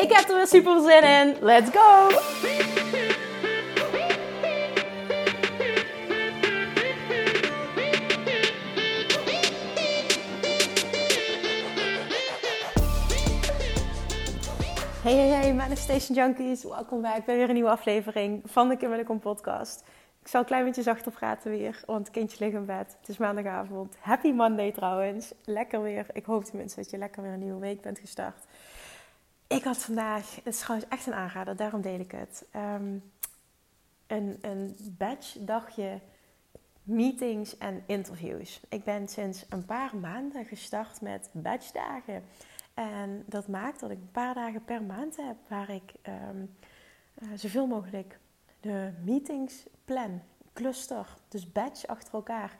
Ik heb er weer super zin in. Let's go! Hey, hey, hey, Manifestation Junkies. Welkom bij weer een nieuwe aflevering van de Kim Kom podcast. Ik zal een klein beetje zachter praten weer, want kindje ligt in bed. Het is maandagavond. Happy Monday trouwens. Lekker weer. Ik hoop tenminste dat je lekker weer een nieuwe week bent gestart. Ik had vandaag, het is trouwens echt een aanrader, daarom deel ik het. Ehm, een, een badge dagje meetings en interviews. Ik ben sinds een paar maanden gestart met badge dagen. En dat maakt dat ik een paar dagen per maand heb waar ik um, uh, zoveel mogelijk de meetings plan, cluster, dus badge achter elkaar.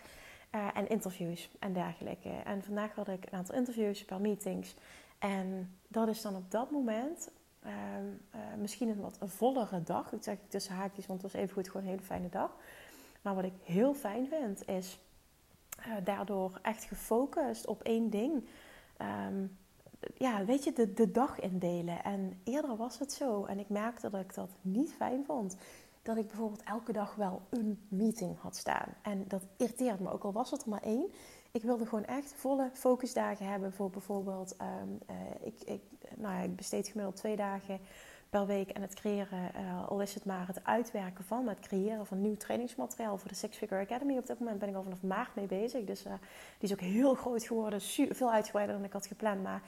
Uh, en interviews en dergelijke. En vandaag had ik een aantal interviews, een paar meetings. En dat is dan op dat moment uh, uh, misschien een wat vollere dag. Ik zeg tussen haakjes, want het was even goed gewoon een hele fijne dag. Maar wat ik heel fijn vind, is daardoor echt gefocust op één ding. Um, ja, weet je, de, de dag indelen. En eerder was het zo. En ik merkte dat ik dat niet fijn vond. Dat ik bijvoorbeeld elke dag wel een meeting had staan. En dat irriteert me ook al was het er maar één. Ik wilde gewoon echt volle focusdagen hebben voor bijvoorbeeld... Um, uh, ik, ik, nou ja, ik besteed gemiddeld twee dagen per week aan het creëren, uh, al is het maar het uitwerken van, het creëren van nieuw trainingsmateriaal voor de Six Figure Academy. Op dit moment ben ik al vanaf maart mee bezig, dus uh, die is ook heel groot geworden, veel uitgebreider dan ik had gepland, maar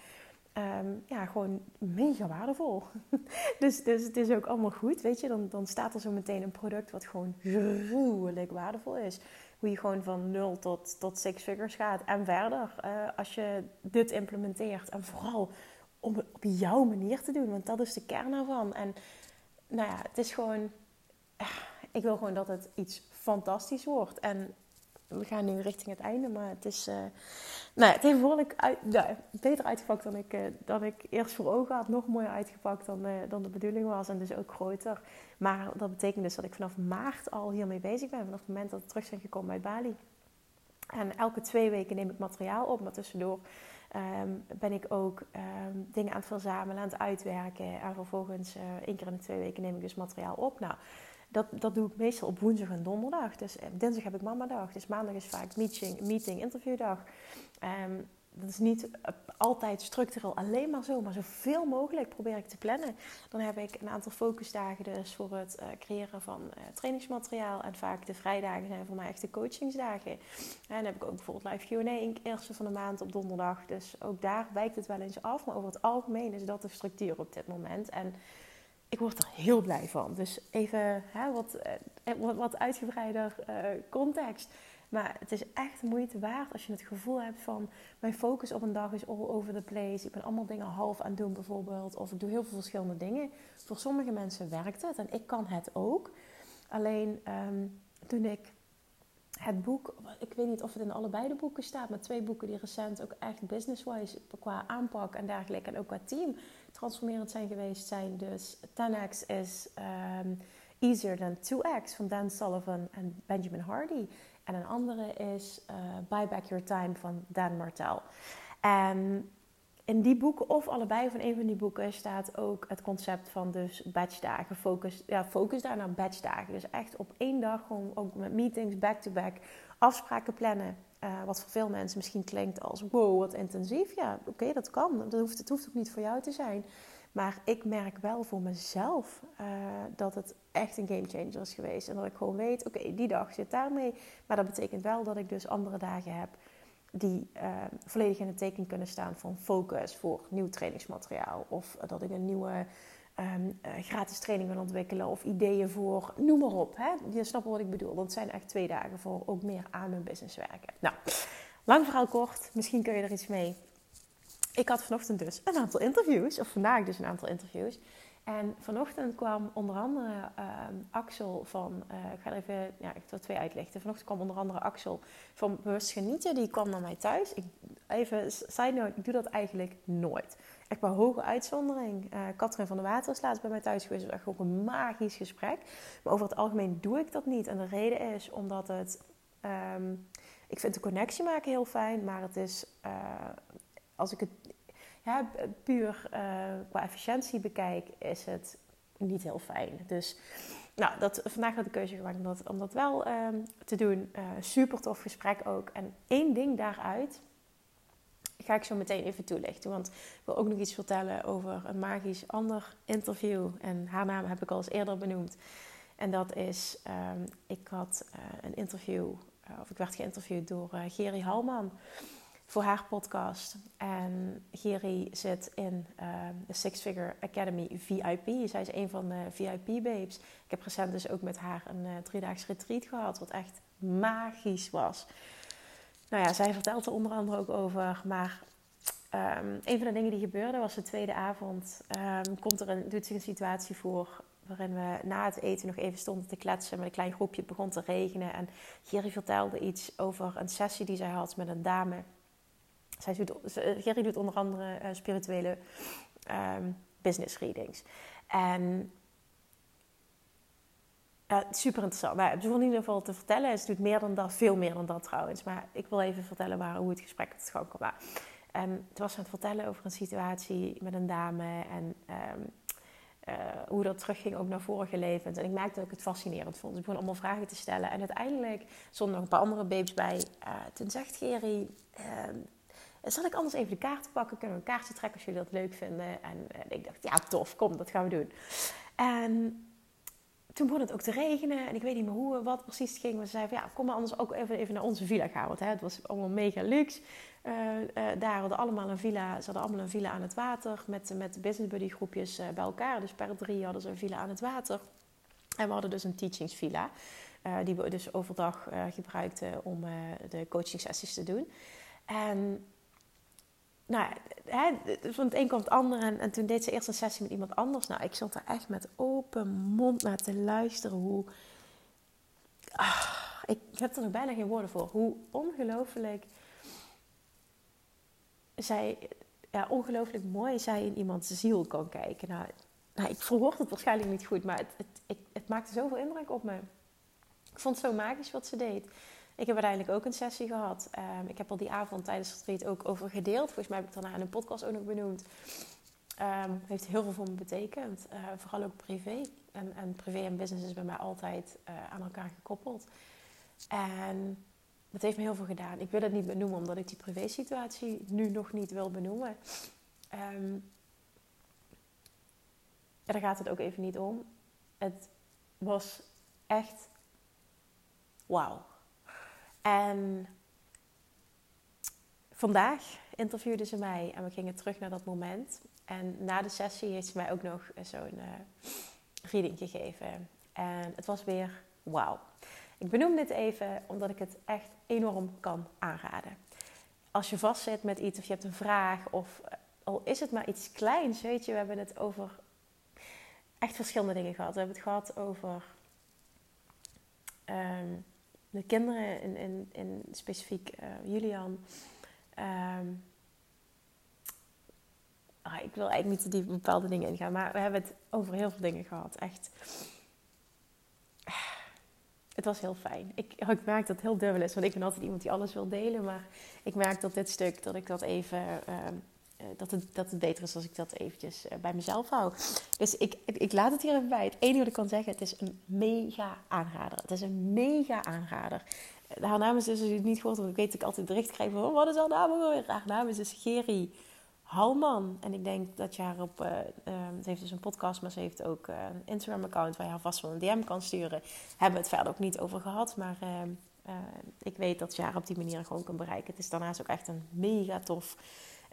um, ja, gewoon mega waardevol. dus, dus het is ook allemaal goed, weet je. Dan, dan staat er zo meteen een product wat gewoon gruwelijk waardevol is. Hoe je gewoon van nul tot, tot six figures gaat en verder. Uh, als je dit implementeert. En vooral om het op jouw manier te doen. Want dat is de kern ervan. En nou ja, het is gewoon... Ik wil gewoon dat het iets fantastisch wordt. En we gaan nu richting het einde, maar het is... Uh, nou ja, het heeft behoorlijk uit, beter uitgepakt dan ik, uh, dan ik eerst voor ogen had. Nog mooier uitgepakt dan, uh, dan de bedoeling was en dus ook groter. Maar dat betekent dus dat ik vanaf maart al hiermee bezig ben. Vanaf het moment dat we terug zijn gekomen uit Bali. En elke twee weken neem ik materiaal op, maar tussendoor um, ben ik ook um, dingen aan het verzamelen, aan het uitwerken. En vervolgens één keer in de twee weken neem ik dus materiaal op. Nou, dat, dat doe ik meestal op woensdag en donderdag. Dus dinsdag heb ik mamadag. Dus maandag is vaak meeting, meeting interviewdag. Um, dat is niet altijd structureel alleen maar zo, maar zoveel mogelijk probeer ik te plannen. Dan heb ik een aantal focusdagen dus voor het uh, creëren van trainingsmateriaal. En vaak de vrijdagen zijn voor mij echt de coachingsdagen. En dan heb ik ook bijvoorbeeld live Q&A eerste van de maand op donderdag. Dus ook daar wijkt het wel eens af. Maar over het algemeen is dat de structuur op dit moment. En ik word er heel blij van. Dus even hè, wat, uh, wat, uitgebreider context. Maar het is echt moeite waard als je het gevoel hebt van mijn focus op een dag is all over the place. Ik ben allemaal dingen half aan het doen bijvoorbeeld. Of ik doe heel veel verschillende dingen. Voor sommige mensen werkt het en ik kan het ook. Alleen um, toen ik het boek, ik weet niet of het in allebei de boeken staat, maar twee boeken die recent ook echt business-wise qua aanpak en dergelijke en ook qua team transformerend zijn geweest zijn. Dus 10x is um, Easier Than 2x van Dan Sullivan en Benjamin Hardy. En een andere is uh, Buy Back Your Time van Dan Martel. In die boeken, of allebei van een van die boeken, staat ook het concept van dus batchdagen. Focus, ja, focus daar naar batchdagen. Dus echt op één dag gewoon ook met meetings, back-to-back, afspraken plannen. Uh, wat voor veel mensen misschien klinkt als wow, wat intensief. Ja, oké, dat kan. Dat hoeft, het hoeft ook niet voor jou te zijn. Maar ik merk wel voor mezelf uh, dat het echt een game changer is geweest. En dat ik gewoon weet, oké, die dag zit daarmee. Maar dat betekent wel dat ik dus andere dagen heb die uh, volledig in het teken kunnen staan van focus voor nieuw trainingsmateriaal. Of dat ik een nieuwe um, uh, gratis training wil ontwikkelen. Of ideeën voor, noem maar op. Hè? Je snapt wat ik bedoel. Dat zijn echt twee dagen voor ook meer aan mijn business werken. Nou, lang verhaal kort. Misschien kun je er iets mee ik had vanochtend dus een aantal interviews, of vandaag dus een aantal interviews. En vanochtend kwam onder andere ehm, Axel van, uh, ik ga er even, ja, ik wil twee uitlichten. Vanochtend kwam onder andere Axel van Bewust Genieten, die kwam naar mij thuis. Ik, even, side note, ik doe dat eigenlijk nooit. Echt bij hoge uitzondering. Katrin van der Water is laatst bij mij thuis geweest. Het was echt ook een magisch gesprek. Maar over het algemeen doe ik dat niet. En de reden is omdat het, um, ik vind de connectie maken heel fijn, maar het is, uh, als ik het ja, puur uh, qua efficiëntie bekijk, is het niet heel fijn. Dus nou, dat, vandaag had ik de keuze gemaakt om dat, wel um, te doen. Uh, super tof gesprek ook. En één ding daaruit ga ik zo meteen even toelichten. Want ik wil ook nog iets vertellen over een magisch ander interview. En haar naam heb ik al eens eerder benoemd. En dat is, um, ik had uh, een interview, of ik werd geïnterviewd door Geri Halman voor haar podcast. En Geri zit in uh, de Six Figure Academy VIP. Zij is een van de VIP-babes. Ik heb recent dus ook met haar een uh, driedaags retreat gehad, wat echt magisch was. Nou ja, zij vertelt er onder andere ook over. Maar um, een van de dingen die gebeurde was de tweede avond. Um, komt er een, doet zich een situatie voor waarin we na het eten nog even stonden te kletsen met een klein groepje. Begon te regenen en Geri vertelde iets over een sessie die zij had met een dame zij doet, Gerry doet onder andere uh, spirituele um, business readings. En super interessant. Nou, ze in ieder geval te vertellen. Ze doet meer dan dat, veel meer dan dat trouwens. Maar ik wil even vertellen waar, hoe het gesprek tot gang kwam. En het was aan het vertellen over een situatie met een dame en um, uh, hoe dat terugging ook naar vorige levens. En ik merkte dat ik het fascinerend vond. Dus ik begon allemaal vragen te stellen. En uiteindelijk stonden nog een paar andere babes bij. Uh, toen zegt Gerry, zal ik anders even de kaarten pakken? Kunnen we een kaartje trekken als jullie dat leuk vinden? En, en ik dacht, ja tof, kom, dat gaan we doen. En toen begon het ook te regenen en ik weet niet meer hoe, wat precies ging. Maar ze zeiden ja, kom maar anders ook even, even naar onze villa gaan. Want hè, het was allemaal mega luxe. Uh, uh, daar hadden allemaal een villa, ze hadden allemaal een villa aan het water. Met, met business buddy groepjes bij elkaar. Dus per drie hadden ze een villa aan het water. En we hadden dus een teachings villa. die we dus overdag gebruikten om de coaching sessies te doen. En nou, van het een komt het ander. En, en, toen deed ze eerst een sessie met iemand anders. Nou, ik zat er echt met open mond naar te luisteren. Hoe. Ah, ik heb er nog bijna geen woorden voor. Hoe ongelooflijk zij. Ja, ongelooflijk mooi zij in iemands ziel kan kijken. Nou, nou ik verwoord het waarschijnlijk niet goed, maar het, het, het, het maakte zoveel indruk op me. Ik vond het zo magisch wat ze deed. Ik heb uiteindelijk ook een sessie gehad. Um, ik heb al die avond tijdens het retreat ook over gedeeld. Volgens mij heb ik daarna in een podcast ook nog benoemd. Um, heeft heel veel voor me betekend. Uh, vooral ook privé. En, en, privé en business is bij mij altijd uh, aan elkaar gekoppeld. En dat heeft me heel veel gedaan. Ik wil het niet benoemen omdat ik die privé situatie nu nog niet wil benoemen. Um, daar gaat het ook even niet om. Het was echt wauw. En vandaag interviewde ze mij en we gingen terug naar dat moment. En na de sessie heeft ze mij ook nog zo'n uh, reading gegeven. En het was weer wauw. Ik benoem dit even omdat ik het echt enorm kan aanraden. Als je vastzit met iets of je hebt een vraag of eh, al is het maar iets kleins, weet je, we hebben het over echt verschillende dingen gehad. We hebben het gehad over um, de kinderen, in, in, in specifiek uh, Julian. Um, ah, ik wil eigenlijk niet te diep bepaalde dingen ingaan, maar we hebben het over heel veel dingen gehad. Echt. Het was heel fijn. Ik, ik merk dat het heel dubbel is, want ik ben altijd iemand die alles wil delen. Maar ik merk dat dit stuk, dat ik dat even uh, eh, dat, het, dat het beter is als ik dat eventjes eh, bij mezelf hou. Dus ik, ik laat het hier even bij. Het enige wat ik kan zeggen, het is een mega aanrader. Het is een mega aanrader. Eh, haar naam is dus, als je het niet gehoord ik weet ik altijd bericht krijg van... Oh, wat is haar naam? Haar naam is dus Geri Halman. En ik denk dat je haar op... Uh, ze heeft dus een podcast, maar ze heeft ook een Instagram-account... waar je haar vast wel een DM kan sturen. Hebben we het verder ook niet over gehad, maar... ik weet dat je haar op die manier gewoon kan bereiken. Het is daarnaast ook echt een mega tof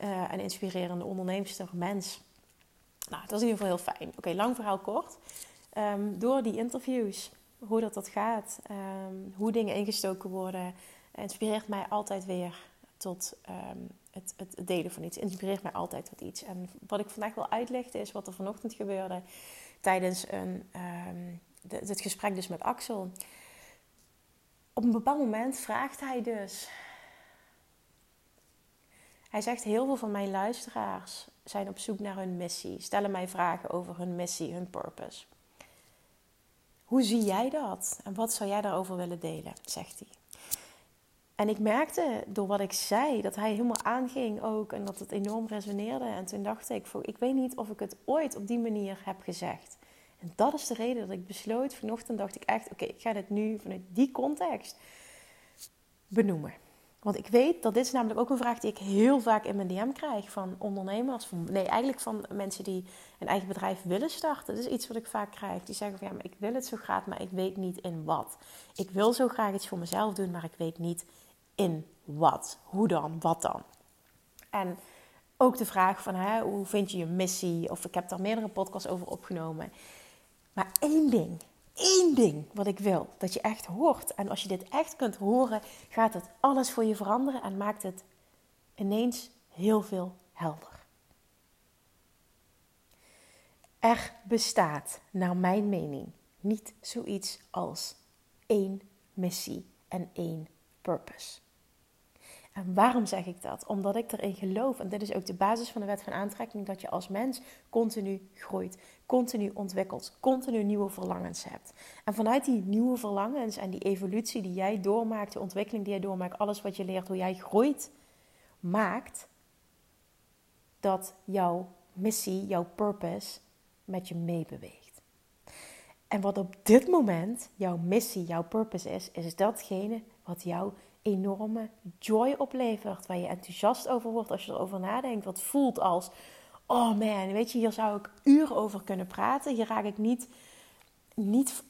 uh, en inspirerende onderneemster, mens. Nou, dat is in ieder geval heel fijn. Oké, lang verhaal kort. Um, door die interviews, hoe dat, dat gaat, um, hoe dingen ingestoken worden, inspireert mij altijd weer tot um, het, het, delen van iets inspireert mij altijd tot iets. En wat ik vandaag wil uitlichten is wat er vanochtend gebeurde tijdens een, het gesprek dus met Axel. Op een bepaald moment vraagt hij dus. Hij zegt: Heel veel van mijn luisteraars zijn op zoek naar hun missie, stellen mij vragen over hun missie, hun purpose. Hoe zie jij dat? En wat zou jij daarover willen delen? zegt hij. En ik merkte door wat ik zei dat hij helemaal aanging ook en dat het enorm resoneerde. En toen dacht ik, ik weet niet of ik het ooit op die manier heb gezegd. En dat is de reden dat ik besloot. Vanochtend dacht ik echt, oké, ik ga dit nu vanuit die context benoemen. Want ik weet dat dit is namelijk ook een vraag die ik heel vaak in mijn DM krijg van ondernemers. Van, nee, eigenlijk van mensen die een eigen bedrijf willen starten. Dat is iets wat ik vaak krijg. Die zeggen van ja, maar ik wil het zo graag, maar ik weet niet in wat. Ik wil zo graag iets voor mezelf doen, maar ik weet niet in wat. Hoe dan? Wat dan? En ook de vraag van hè, hoe vind je je missie? Of ik heb daar meerdere podcasts over opgenomen. Maar één ding, één ding wat ik wil dat je echt hoort. En als je dit echt kunt horen, gaat het alles voor je veranderen en maakt het ineens heel veel helder. Er bestaat, naar mijn mening, niet zoiets als één missie en één purpose. En waarom zeg ik dat? Omdat ik erin geloof, en dit is ook de basis van de wet van aantrekking, dat je als mens continu groeit, continu ontwikkelt, continu nieuwe verlangens hebt. En vanuit die nieuwe verlangens en die evolutie die jij doormaakt, de ontwikkeling die jij doormaakt, alles wat je leert, hoe jij groeit, maakt dat jouw missie, jouw purpose met je meebeweegt. En wat op dit moment jouw missie, jouw purpose is, is datgene wat jou enorme joy oplevert. Waar je enthousiast over wordt als je erover nadenkt. Wat voelt als, oh man, weet je, hier zou ik uren over kunnen praten. Hier raak ik niet, niet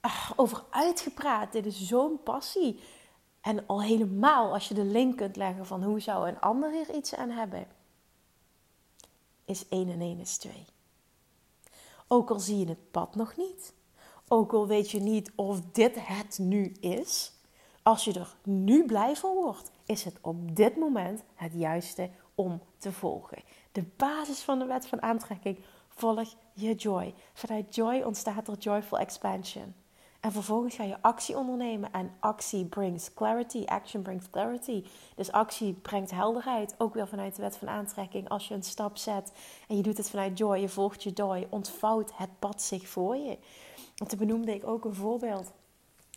ach, over uitgepraat. Dit is zo'n passie. En al helemaal als je de link kunt leggen van hoe zou een ander hier iets aan hebben. Is 1 en 1 is 2. Ook al zie je het pad nog niet. Ook al weet je niet of dit het nu is. Als je er nu blij van wordt, is het op dit moment het juiste om te volgen. De basis van de wet van aantrekking: volg je joy. Vanuit joy ontstaat er joyful expansion. En vervolgens ga je actie ondernemen. En actie brings clarity. Action brings clarity. Dus actie brengt helderheid. Ook weer vanuit de wet van aantrekking. Als je een stap zet en je doet het vanuit joy, je volgt je joy, ontvouwt het pad zich voor je. En toen benoemde ik ook een voorbeeld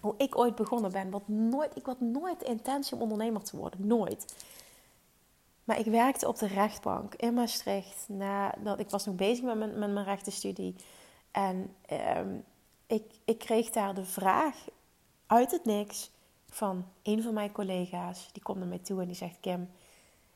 hoe ik ooit begonnen ben. Wat nooit, ik had nooit de intentie om ondernemer te worden. Nooit. Maar ik werkte op de rechtbank in Maastricht. Nadat ik was nog bezig met mijn, met mijn rechtenstudie. En ehm, ik, ik kreeg daar de vraag uit het niks van een van mijn collega's. Die komt naar mij toe en die zegt: Kim,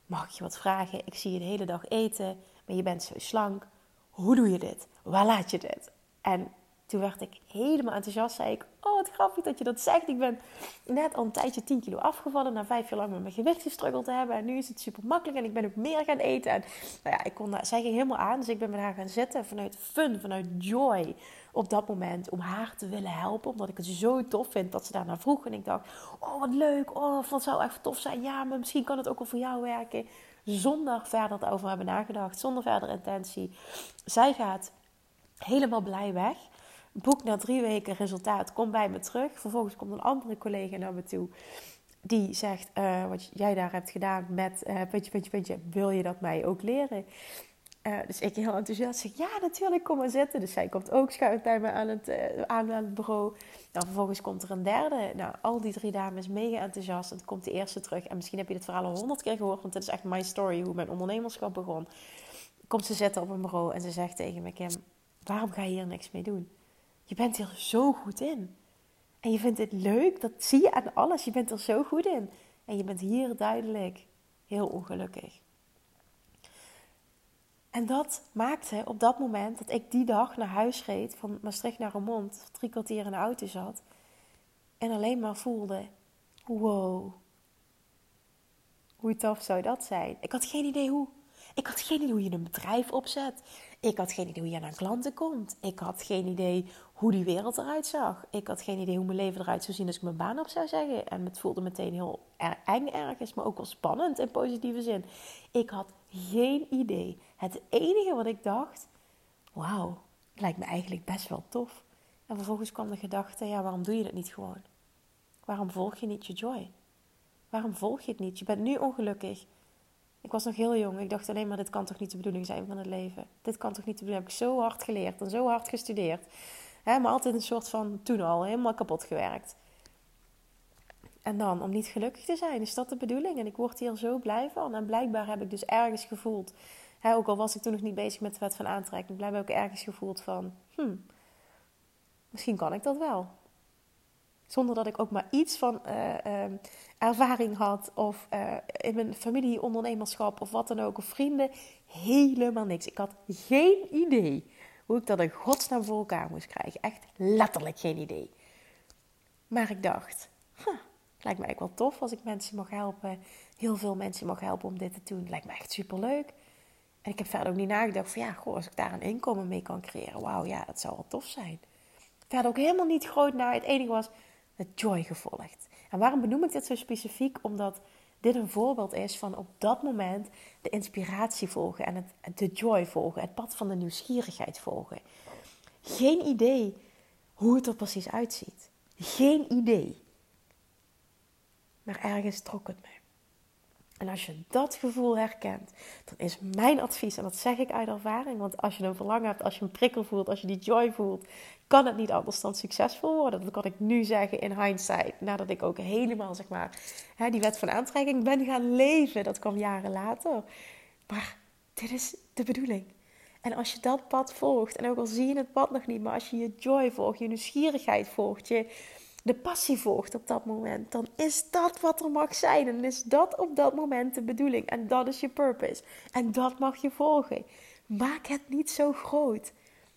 mag ik je wat vragen? Ik zie je de hele dag eten, maar je bent zo slank. Hoe doe je dit? Waar laat je dit? En toen werd ik helemaal enthousiast. Zei ik, oh wat grappig dat je dat zegt. Ik ben net al een tijdje 10 kilo afgevallen. Na vijf jaar lang met mijn gewicht gestruggeld te hebben. En nu is het super makkelijk. En ik ben ook meer gaan eten. En nou ja, ik kon zij ging helemaal aan. Dus ik ben met haar gaan zitten vanuit fun, vanuit joy. Op dat moment om haar te willen helpen. Omdat ik het zo tof vind dat ze daarna vroeg. En ik dacht, oh wat leuk. Oh wat zou echt tof zijn. Ja, maar misschien kan het ook wel voor jou werken. Zonder verder erover hebben nagedacht. Zonder verder intentie. Zij gaat helemaal blij weg boek na drie weken resultaat, kom bij me terug. Vervolgens komt een andere collega naar me toe. Die zegt, uh, wat jij daar hebt gedaan met uh, puntje, puntje, wil je dat mij ook leren? Uh, dus ik heel enthousiast zeg, ja natuurlijk, kom maar zitten. Dus zij komt ook schuif bij me aan het, aan, aan het bureau. Nou, vervolgens komt er een derde. Nou, al die drie dames mega enthousiast. En dan komt de eerste terug. En misschien heb je dit verhaal al honderd keer gehoord. Want dit is echt my story, hoe mijn ondernemerschap begon. Komt ze zitten op een bureau en ze zegt tegen me, Kim, waarom ga je hier niks mee doen? Je bent er zo goed in. En je vindt het leuk, dat zie je aan alles. Je bent er zo goed in. En je bent hier duidelijk heel ongelukkig. En dat maakte op dat moment dat ik die dag naar huis reed, van Maastricht naar Remond, drie kwartier in de auto zat. En alleen maar voelde: wow, hoe tof zou dat zijn? Ik had geen idee hoe. Ik had geen idee hoe je een bedrijf opzet. Ik had geen idee hoe je naar klanten komt. Ik had geen idee hoe die wereld eruit zag. Ik had geen idee hoe mijn leven eruit zou zien als ik mijn baan op zou zeggen. En het voelde meteen heel eng ergens, maar ook wel spannend in positieve zin. Ik had geen idee. Het enige wat ik dacht, wauw, lijkt me eigenlijk best wel tof. En vervolgens kwam de gedachte, ja, waarom doe je dat niet gewoon? Waarom volg je niet je joy? Waarom volg je het niet? Je bent nu ongelukkig. Ik was nog heel jong. Ik dacht alleen maar, dit kan toch niet de bedoeling zijn van het leven? Dit kan toch niet de bedoeling? Heb ik zo hard geleerd en zo hard gestudeerd. Maar altijd een soort van, toen al, helemaal kapot gewerkt. En dan, om niet gelukkig te zijn, is dat de bedoeling? En ik word hier zo blij van. En blijkbaar heb ik dus ergens gevoeld, ook al was ik toen nog niet bezig met de wet van aantrekking, blijkbaar ook ergens gevoeld van, hmm, misschien kan ik dat wel. Zonder dat ik ook maar iets van uh, ervaring had. Of uh, in mijn familie ondernemerschap of wat dan ook. Of vrienden. Helemaal niks. Ik had geen idee hoe ik dat in godsnaam voor elkaar moest krijgen. Echt letterlijk geen idee. Maar ik dacht, huh, lijkt me eigenlijk wel tof als ik mensen mag helpen. Heel veel mensen mag helpen om dit te doen. Lijkt me echt superleuk. En ik heb verder ook niet nagedacht van ja, goh, als ik daar een inkomen mee kan creëren. Wauw, ja, dat zou wel tof zijn. Verder ook helemaal niet groot naar. Het enige was het joy gevolgd. En waarom benoem ik dit zo specifiek? Omdat dit een voorbeeld is van op dat moment de inspiratie volgen en het, de joy volgen, het pad van de nieuwsgierigheid volgen. Geen idee hoe het er precies uitziet. Geen idee. Maar ergens trok het mij. En als je dat gevoel herkent, dan is mijn advies, en dat zeg ik uit ervaring, want als je een verlangen hebt, als je een prikkel voelt, als je die joy voelt, kan het niet anders dan succesvol worden. Dat kan ik nu zeggen in hindsight, nadat ik ook helemaal, zeg maar, hè, die wet van aantrekking ben gaan leven. Dat kwam jaren later. Maar dit is de bedoeling. En als je dat pad volgt, en ook al zie je het pad nog niet, maar als je je joy volgt, je nieuwsgierigheid volgt, je de passie volgt op dat moment, dan is dat wat er mag zijn. En is dat op dat moment de bedoeling. En dat is je purpose. En dat mag je volgen. Maak het niet zo groot.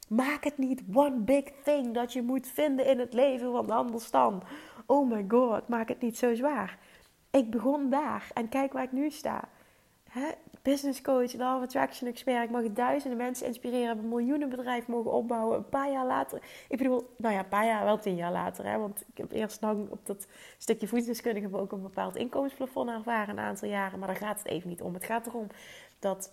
Maak het niet one big thing dat je moet vinden in het leven, want anders dan. Oh my god, maak het niet zo zwaar. Ik begon daar en kijk waar ik nu sta. Business coach, of attraction expert. Ik mag duizenden mensen inspireren, heb een miljoenenbedrijf mogen opbouwen. Een paar jaar later, ik bedoel, nou ja, een paar jaar, wel tien jaar later. Hè? Want ik heb eerst lang op dat stukje voedingsdeskundige ook een bepaald inkomensplafond ervaren, een aantal jaren. Maar daar gaat het even niet om. Het gaat erom dat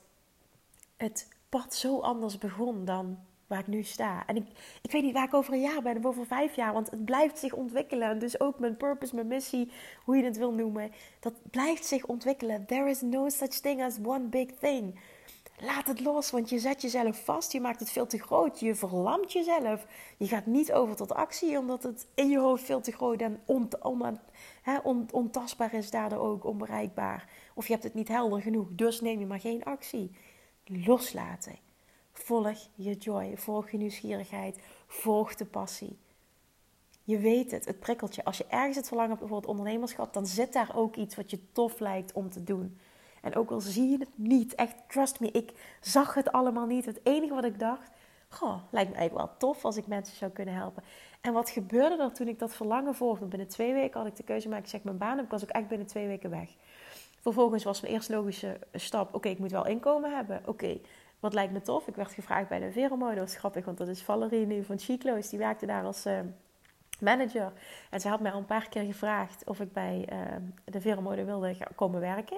het pad zo anders begon dan waar ik nu sta. En ik, ik weet niet waar ik over een jaar ben of over vijf jaar, want het blijft zich ontwikkelen. Dus ook mijn purpose, mijn missie, hoe je het wil noemen, dat blijft zich ontwikkelen. There is no such thing as one big thing. Laat het los, want je zet jezelf vast. Je maakt het veel te groot. Je verlamt jezelf. Je gaat niet over tot actie, omdat het in je hoofd veel te groot en ont, on, on, ontastbaar is, daardoor ook onbereikbaar. Of je hebt het niet helder genoeg, dus neem je maar geen actie. Loslaten. Volg je joy, volg je nieuwsgierigheid, volg de passie. Je weet het, het prikkelt je. Als je ergens het verlangen hebt bijvoorbeeld ondernemerschap, dan zit daar ook iets wat je tof lijkt om te doen. En ook al zie je het niet, echt trust me, ik zag het allemaal niet. Het enige wat ik dacht, goh, lijkt me eigenlijk wel tof als ik mensen zou kunnen helpen. En wat gebeurde er toen ik dat verlangen volgde? Binnen twee weken had ik de keuze gemaakt, ik zeg mijn baan, ik was ook echt binnen twee weken weg. Vervolgens was mijn eerste logische stap, oké, ik moet wel inkomen hebben. Oké, wat lijkt me tof? Ik werd gevraagd bij de Veromode. Dat was grappig, want dat is Valerie nu van Chiclo's. Die werkte daar als uh, manager. En ze had mij al een paar keer gevraagd of ik bij uh, de Veromode wilde komen werken.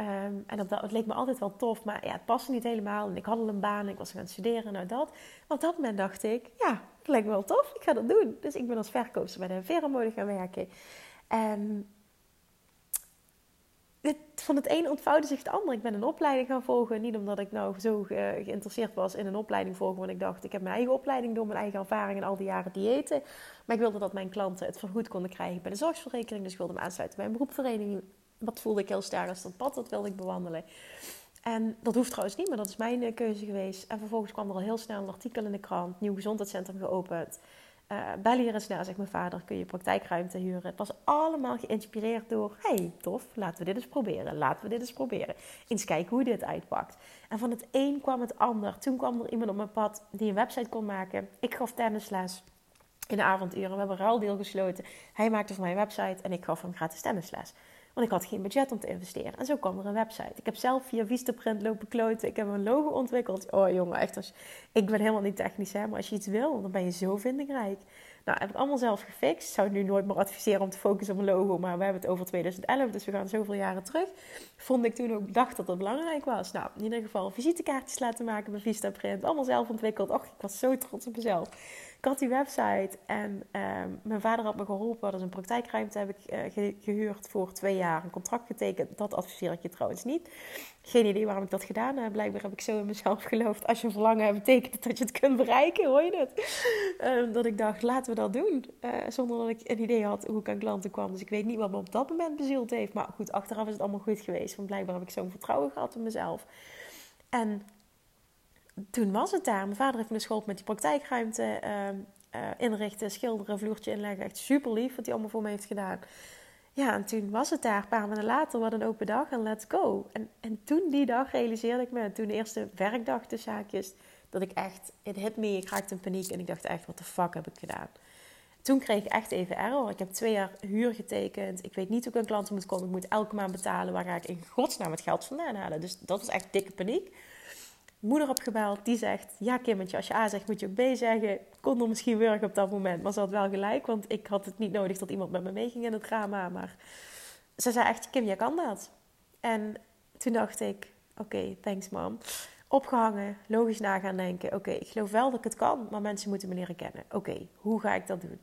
Um, en dat, leek me altijd wel tof, maar ja, het paste niet helemaal. En ik had al een baan, ik was gaan studeren, nou dat. Maar op dat moment dacht ik, ja, het lijkt me wel tof, ik ga dat doen. Dus ik ben als verkoopster bij de Veromode gaan werken. En van het een ontvouwde zich het ander. Ik ben een opleiding gaan volgen. Niet omdat ik nou zo geïnteresseerd was in een opleiding volgen. Want ik dacht, ik heb mijn eigen opleiding door mijn eigen ervaring en al die jaren diëten. Maar ik wilde dat mijn klanten het vergoed konden krijgen bij de zorgverzekering. Dus ik wilde me aansluiten bij een beroepsvereniging. Wat voelde ik heel sterk als dat pad, dat wilde ik bewandelen. En dat hoeft trouwens niet, maar dat is mijn eh, keuze geweest. En vervolgens kwam er al heel snel een artikel in de krant. Nieuw gezondheidscentrum geopend. Uh, bel hier eens naar, zegt mijn vader, kun je praktijkruimte huren. Het was allemaal geïnspireerd door, hey, tof, laten we dit eens proberen. Laten we dit eens proberen. Eens kijken hoe dit uitpakt. En van het een kwam het ander. Toen kwam er iemand op mijn pad die een website kon maken. Ik gaf tennisles in de avonduren. We hebben ruildeel gesloten. Hij maakte voor mij een website en ik gaf hem gratis tennisles. Want ik had geen budget om te investeren. En zo kwam er een website. Ik heb zelf via Vistaprint lopen kloten. Ik heb een logo ontwikkeld. Oh jongen, echt. Als, ik ben helemaal niet technisch, hè. Maar als je iets wil, dan ben je zo vindingrijk. Nou, heb ik allemaal zelf gefixt. Zou nu nooit meer adviseren om te focussen op een logo. Maar we hebben het over 2011, dus we gaan zoveel jaren terug. Vond ik toen ook, dacht dat dat belangrijk was. Nou, in ieder geval visitekaartjes laten maken bij Vistaprint. Allemaal zelf ontwikkeld. Och, ik was zo trots op mezelf. Had die website en ehm, mijn vader had me geholpen. Is een praktijkruimte heb ik uh, gehuurd voor twee jaar. Een contract getekend. Dat adviseer ik je trouwens niet. Geen idee waarom ik dat gedaan heb. Blijkbaar heb ik zo in mezelf geloofd. Als je een verlangen hebt, betekent dat je het kunt bereiken. Hoor je het? Ehm, dat ik dacht, laten we dat doen. Uh, zonder dat ik een idee had hoe ik aan klanten kwam. Dus ik weet niet wat me op dat moment bezield heeft. Maar goed, achteraf is het allemaal goed geweest. Want blijkbaar heb ik zo'n vertrouwen gehad in mezelf. En toen was het daar. Mijn vader heeft me school met die praktijkruimte uh, inrichten, schilderen, vloertje inleggen. Echt super lief wat hij allemaal voor me heeft gedaan. Ja, en toen was het daar. Een paar maanden later, wat een open dag en let's go. En, en toen die dag realiseerde ik me, toen de eerste werkdag de zaakjes, dat ik echt, it hit me, ik raakte in paniek en ik dacht echt, wat de fuck heb ik gedaan? Toen kreeg ik echt even error. Ik heb twee jaar huur getekend. Ik weet niet hoe ik aan klanten moet komen. Ik moet elke maand betalen. Waar ga ik in godsnaam het geld vandaan halen? Dus dat was echt dikke paniek moeder opgebeld. Die zegt, ja Kimmetje, als je A zegt moet je ook B zeggen. Kon er misschien werken op dat moment. Maar ze had wel gelijk, want ik had het niet nodig dat iemand met me meeging in het drama. Maar ze zei echt, Kim, jij kan dat. En toen dacht ik, oké, thanks mom. Opgehangen, logisch na gaan denken. Oké, ik geloof wel dat ik het kan, maar mensen moeten me leren kennen. Oké, hoe ga ik dat doen?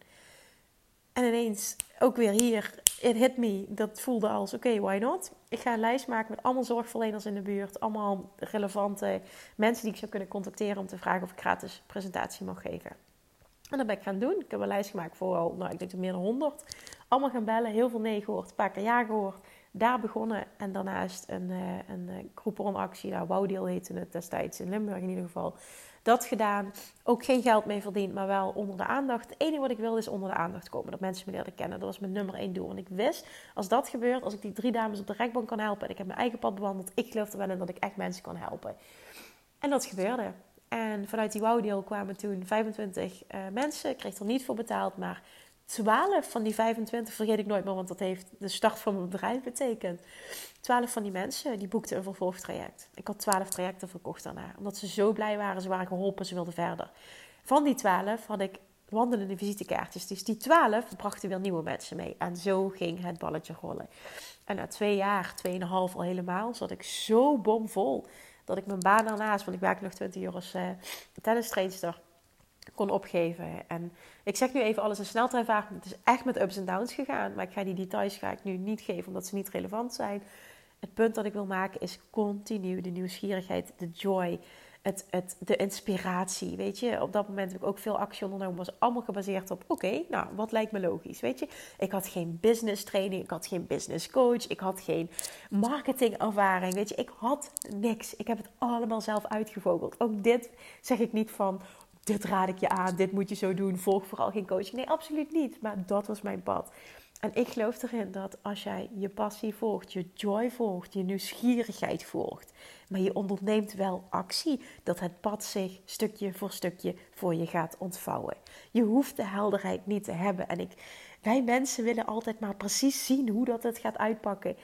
En ineens, ook weer hier, it hit me. Dat voelde als, oké, why not? Ik ga een lijst maken met allemaal zorgverleners in de buurt. Allemaal relevante mensen die ik zou kunnen contacteren om te vragen of ik gratis presentatie mag geven. En dat ben ik gaan doen. Ik heb een lijst gemaakt voor, nou, ik denk meer dan 100. Allemaal gaan bellen, heel veel nee gehoord, een paar keer ja gehoord. Daar begonnen en daarnaast een, uh, een uh, Groupon-actie, nou, Wouwdeel heette het destijds in Limburg in ieder geval dat gedaan. Ook geen geld mee verdiend, maar wel onder de aandacht. Het enige wat ik wilde is onder de aandacht komen. Dat mensen me leren kennen. Dat was mijn nummer één doel. En ik wist, als dat gebeurt, als ik die drie dames op de rekbank kan helpen... en ik heb mijn eigen pad bewandeld, ik geloof er wel in dat ik echt mensen kan helpen. En dat gebeurde. En vanuit die wouwdeel kwamen toen 25 uh, eh, mensen. Ik kreeg er niet voor betaald, maar 12 van die 25 vergeet ik nooit meer, want dat heeft de start van mijn bedrijf betekend. 12 van die mensen die boekten een vervolgtraject. Ik had 12 trajecten verkocht daarna, omdat ze zo blij waren, ze waren geholpen, ze wilden verder. Van die 12 had ik wandelende visitekaartjes. Dus die 12 brachten weer nieuwe mensen mee. En zo ging het balletje rollen. En na twee jaar, tweeënhalf al helemaal, zat ik zo bomvol dat ik mijn baan daarnaast, want ik werk nog 20 uur als uh, kon opgeven. En ik zeg nu even alles in sneltreinvaart. Het is echt met ups en downs gegaan. Maar ik ga die details ga ik nu niet geven, omdat ze niet relevant zijn. Het punt dat ik wil maken is continu de nieuwsgierigheid, de joy, het, het, de inspiratie. Weet je, op dat moment heb ik ook veel actie ondernomen. Was allemaal gebaseerd op: oké, nou, wat lijkt me logisch? Weet je, ik had geen business training, ik had geen business coach, ik had geen marketingervaring. Weet je, ik had niks. Ik heb het allemaal zelf uitgevogeld. Ook dit zeg ik niet van: dit raad ik je aan, dit moet je zo doen, volg vooral geen coaching. Nee, absoluut niet. Maar dat was mijn pad. En ik geloof erin dat als jij je passie volgt, je joy volgt, je nieuwsgierigheid volgt, maar je onderneemt wel actie, dat het pad zich stukje voor stukje voor je gaat ontvouwen. Je hoeft de helderheid niet te hebben. En ik, wij mensen willen altijd maar precies zien hoe dat het gaat uitpakken.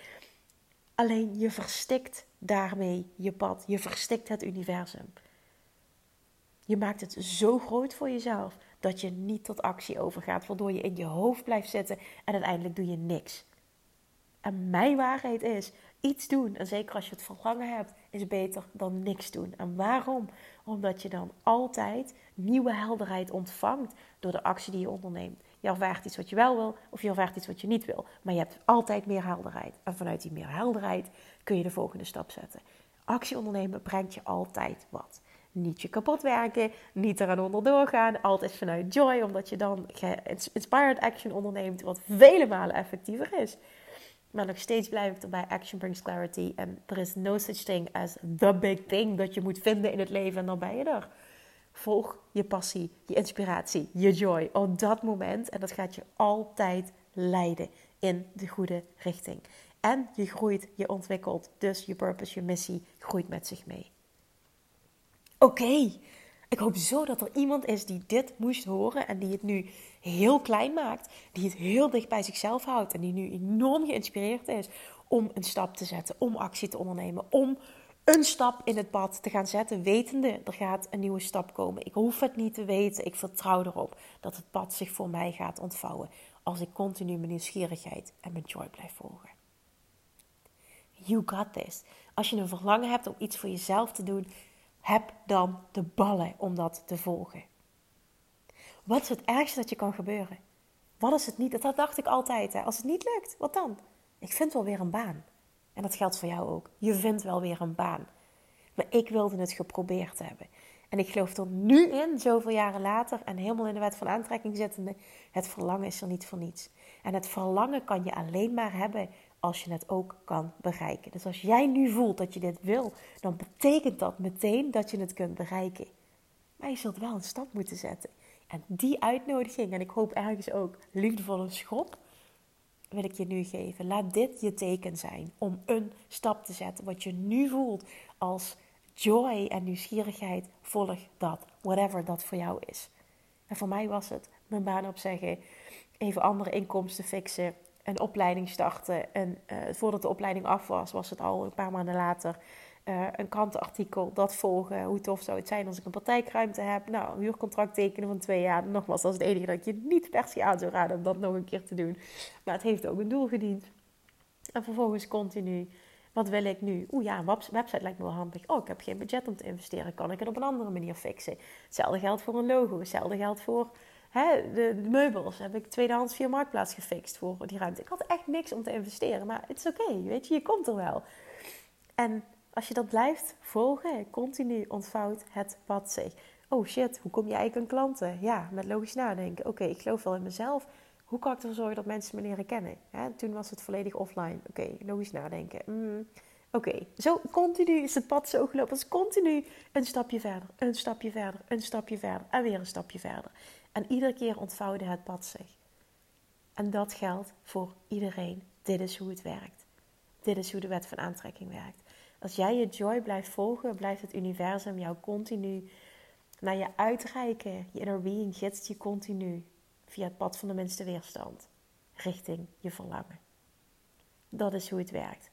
Alleen je verstikt daarmee je pad, je verstikt het universum. Je maakt het zo groot voor jezelf dat je niet tot actie overgaat, waardoor je in je hoofd blijft zitten en uiteindelijk doe je niks. En mijn waarheid is: iets doen, en zeker als je het verlangen hebt, is beter dan niks doen. En waarom? Omdat je dan altijd nieuwe helderheid ontvangt door de actie die je onderneemt. Je ervaart iets wat je wel wil, of je ervaart iets wat je niet wil. Maar je hebt altijd meer helderheid. En vanuit die meer helderheid kun je de volgende stap zetten. Actie ondernemen brengt je altijd wat niet je kapot werken, niet eraan onderdoor gaan. Altijd vanuit joy, omdat je dan inspired action onderneemt, wat vele malen effectiever is. Maar nog steeds blijf ik erbij, action brings clarity. En er is no such thing as the big thing dat je moet vinden in het leven en dan ben je er. Volg je passie, je inspiratie, je joy op dat moment. En dat gaat je altijd leiden in de goede richting. En je groeit, je ontwikkelt. Dus je purpose, je missie groeit met zich mee. Oké, Ik hoop zo dat er iemand is die dit moest horen en die het nu heel klein maakt, die het heel dicht bij zichzelf houdt en die nu enorm geïnspireerd is om een stap te zetten, om actie te ondernemen, om een stap in het pad te gaan zetten, wetende er gaat een nieuwe stap komen. Ik hoef het niet te weten, ik vertrouw erop dat het pad zich voor mij gaat ontvouwen als ik continu mijn nieuwsgierigheid en mijn joy blijf volgen. You got this. Als je een verlangen hebt om iets voor jezelf te doen, heb dan de ballen om dat te volgen. Wat is het ergste dat je kan gebeuren? Wat is het niet? Dat dacht ik altijd. Hè. Als het niet lukt, wat dan? Ik vind wel weer een baan. En dat geldt voor jou ook. Je vindt wel weer een baan. Maar ik wilde het geprobeerd hebben. En ik geloof er nu in, zoveel jaren later, en helemaal in de wet van aantrekking zittende, het verlangen is er niet voor niets. En het verlangen kan je alleen maar hebben als je het ook kan bereiken. Dus als jij nu voelt dat je dit wil, dan betekent dat meteen dat je het kunt bereiken. Maar je zult wel een stap moeten zetten. En die uitnodiging, en ik hoop ergens ook liefdevolle schop, wil ik je nu geven. Laat dit je teken zijn om een stap te zetten. Wat je nu voelt als joy en nieuwsgierigheid, volg dat. Whatever dat voor jou is. En voor mij was het mijn baan opzeggen, even andere inkomsten fixen, een opleiding starten. En uh, voordat de opleiding af was, was het al een paar maanden later uh, een krantenartikel, dat volgen. Hoe tof zou het zijn als ik een praktijkruimte heb? Nou, een huurcontract tekenen van twee jaar. Nogmaals, dat is het enige dat je niet per se aan zou raden om dat nog een keer te doen. Maar het heeft ook een doel gediend. En vervolgens continu. Wat wil ik nu? Oeh ja, een website lijkt me wel handig. Oh, ik heb geen budget om te investeren. Kan ik het op een andere manier fixen? Hetzelfde geldt voor een logo. Hetzelfde geldt voor hè, de, meubels. Heb ik tweedehands via Marktplaats gefixt voor die ruimte. Ik had echt niks om te investeren. Maar het is oké, weet je. Je komt er wel. En als je dat blijft volgen, continu ontvouwt het pad zich. Oh shit, hoe kom je eigenlijk aan klanten? Ja, met logisch nadenken. Oké, ik geloof wel in mezelf. Hoe kan ik ervoor zorgen dat mensen me leren kennen? toen was het volledig offline. Oké, logisch nadenken. Mm, oké, zo continu is het pad zo gelopen. Is continu een stapje verder, een stapje verder, een stapje verder en weer een stapje verder. En iedere keer ontvouwde het pad zich. En dat geldt voor iedereen. Dit is hoe het werkt. Dit is hoe de wet van aantrekking werkt. Als jij je joy blijft volgen, blijft het universum jou continu naar je uitreiken. Je inner being gidst je continu via het pad van de minste weerstand richting je verlangen. Dat is hoe het werkt.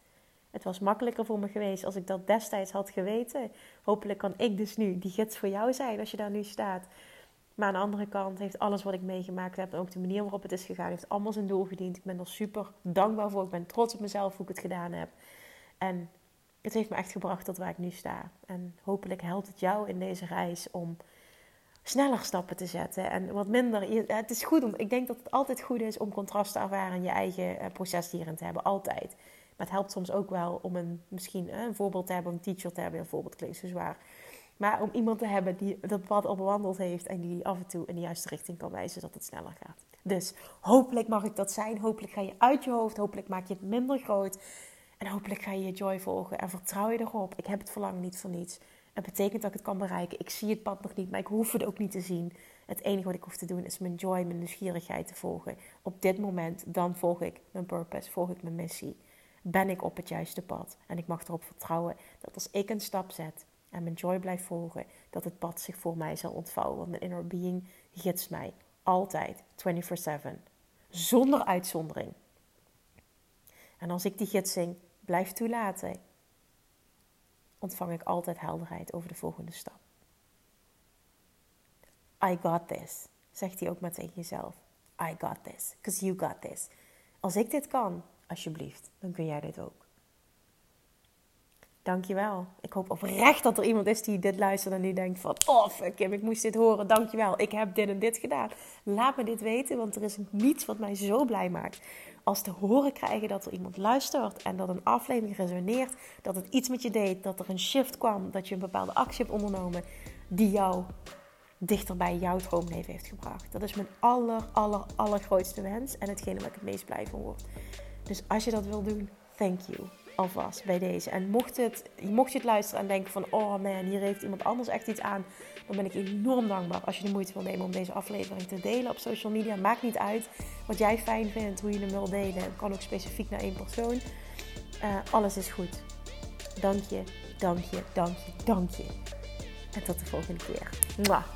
Het was makkelijker voor me geweest als ik dat destijds had geweten. Hopelijk kan ik dus nu die gids voor jou zijn als je daar nu staat. Maar aan de andere kant heeft alles wat ik meegemaakt heb en ook de manier waarop het is gegaan, heeft allemaal zijn doel gediend. Ik ben er super dankbaar voor. Ik ben trots op mezelf hoe ik het gedaan heb. En het heeft me echt gebracht tot waar ik nu sta. En hopelijk helpt het jou in deze reis om sneller stappen te zetten en wat minder. Het is goed om, ik denk dat het altijd goed is om contrast te ervaren en je eigen eh, proces hierin te hebben, altijd. Maar het helpt soms ook wel om een, misschien een voorbeeld te hebben, een teacher te hebben. Een voorbeeld klinkt zo zwaar. Maar om iemand te hebben die dat pad al bewandeld heeft en die af en toe in de juiste richting kan wijzen, zodat het sneller gaat. Dus hopelijk mag ik dat zijn. Hopelijk ga je uit je hoofd. Hopelijk maak je het minder groot. En hopelijk ga je je joy volgen en vertrouw je erop. Ik heb het verlangen niet voor niets. Het betekent dat ik het kan bereiken. Ik zie het pad nog niet, maar ik hoef het ook niet te zien. Het enige wat ik hoef te doen is mijn joy, mijn nieuwsgierigheid te volgen. Op dit moment, dan volg ik mijn purpose, volg ik mijn missie. Ben ik op het juiste pad. En ik mag erop vertrouwen dat als ik een stap zet en mijn joy blijf volgen, dat het pad zich voor mij zal ontvouwen. Want mijn inner being gidst mij altijd, 24/7. Zonder uitzondering. En als ik die gidsing blijf toelaten, ontvang ik altijd helderheid over de volgende stap. I got this, zegt hij ook maar tegen jezelf. I got this, because you got this. Als ik dit kan, alsjeblieft, dan kun jij dit ook. Dankjewel. Ik hoop oprecht dat er iemand is die dit luistert en die denkt van... Oh, fuck Kim, ik moest dit horen. Dankjewel. Ik heb dit en dit gedaan. Laat me dit weten, want er is niets wat mij zo blij maakt... als te horen krijgen dat er iemand luistert en dat een aflevering resoneert... dat het iets met je deed, dat er een shift kwam... dat je een bepaalde actie hebt ondernomen die jou dichter bij jouw droomleven heeft gebracht. Dat is mijn aller, aller, allergrootste wens en hetgene waar ik het meest blij van word. Dus als je dat wil doen, thank you alvast bij deze. En mocht, het, mocht je het luisteren en denken van... oh man, hier heeft iemand anders echt iets aan... dan ben ik enorm dankbaar als je de moeite wil nemen om deze aflevering te delen op social media. Maakt niet uit wat jij fijn vindt, hoe je hem wil delen. Het kan ook specifiek naar één persoon. Uh, alles is goed. Dank je, dank je, dank je, dank je. En tot de volgende keer. Mwah.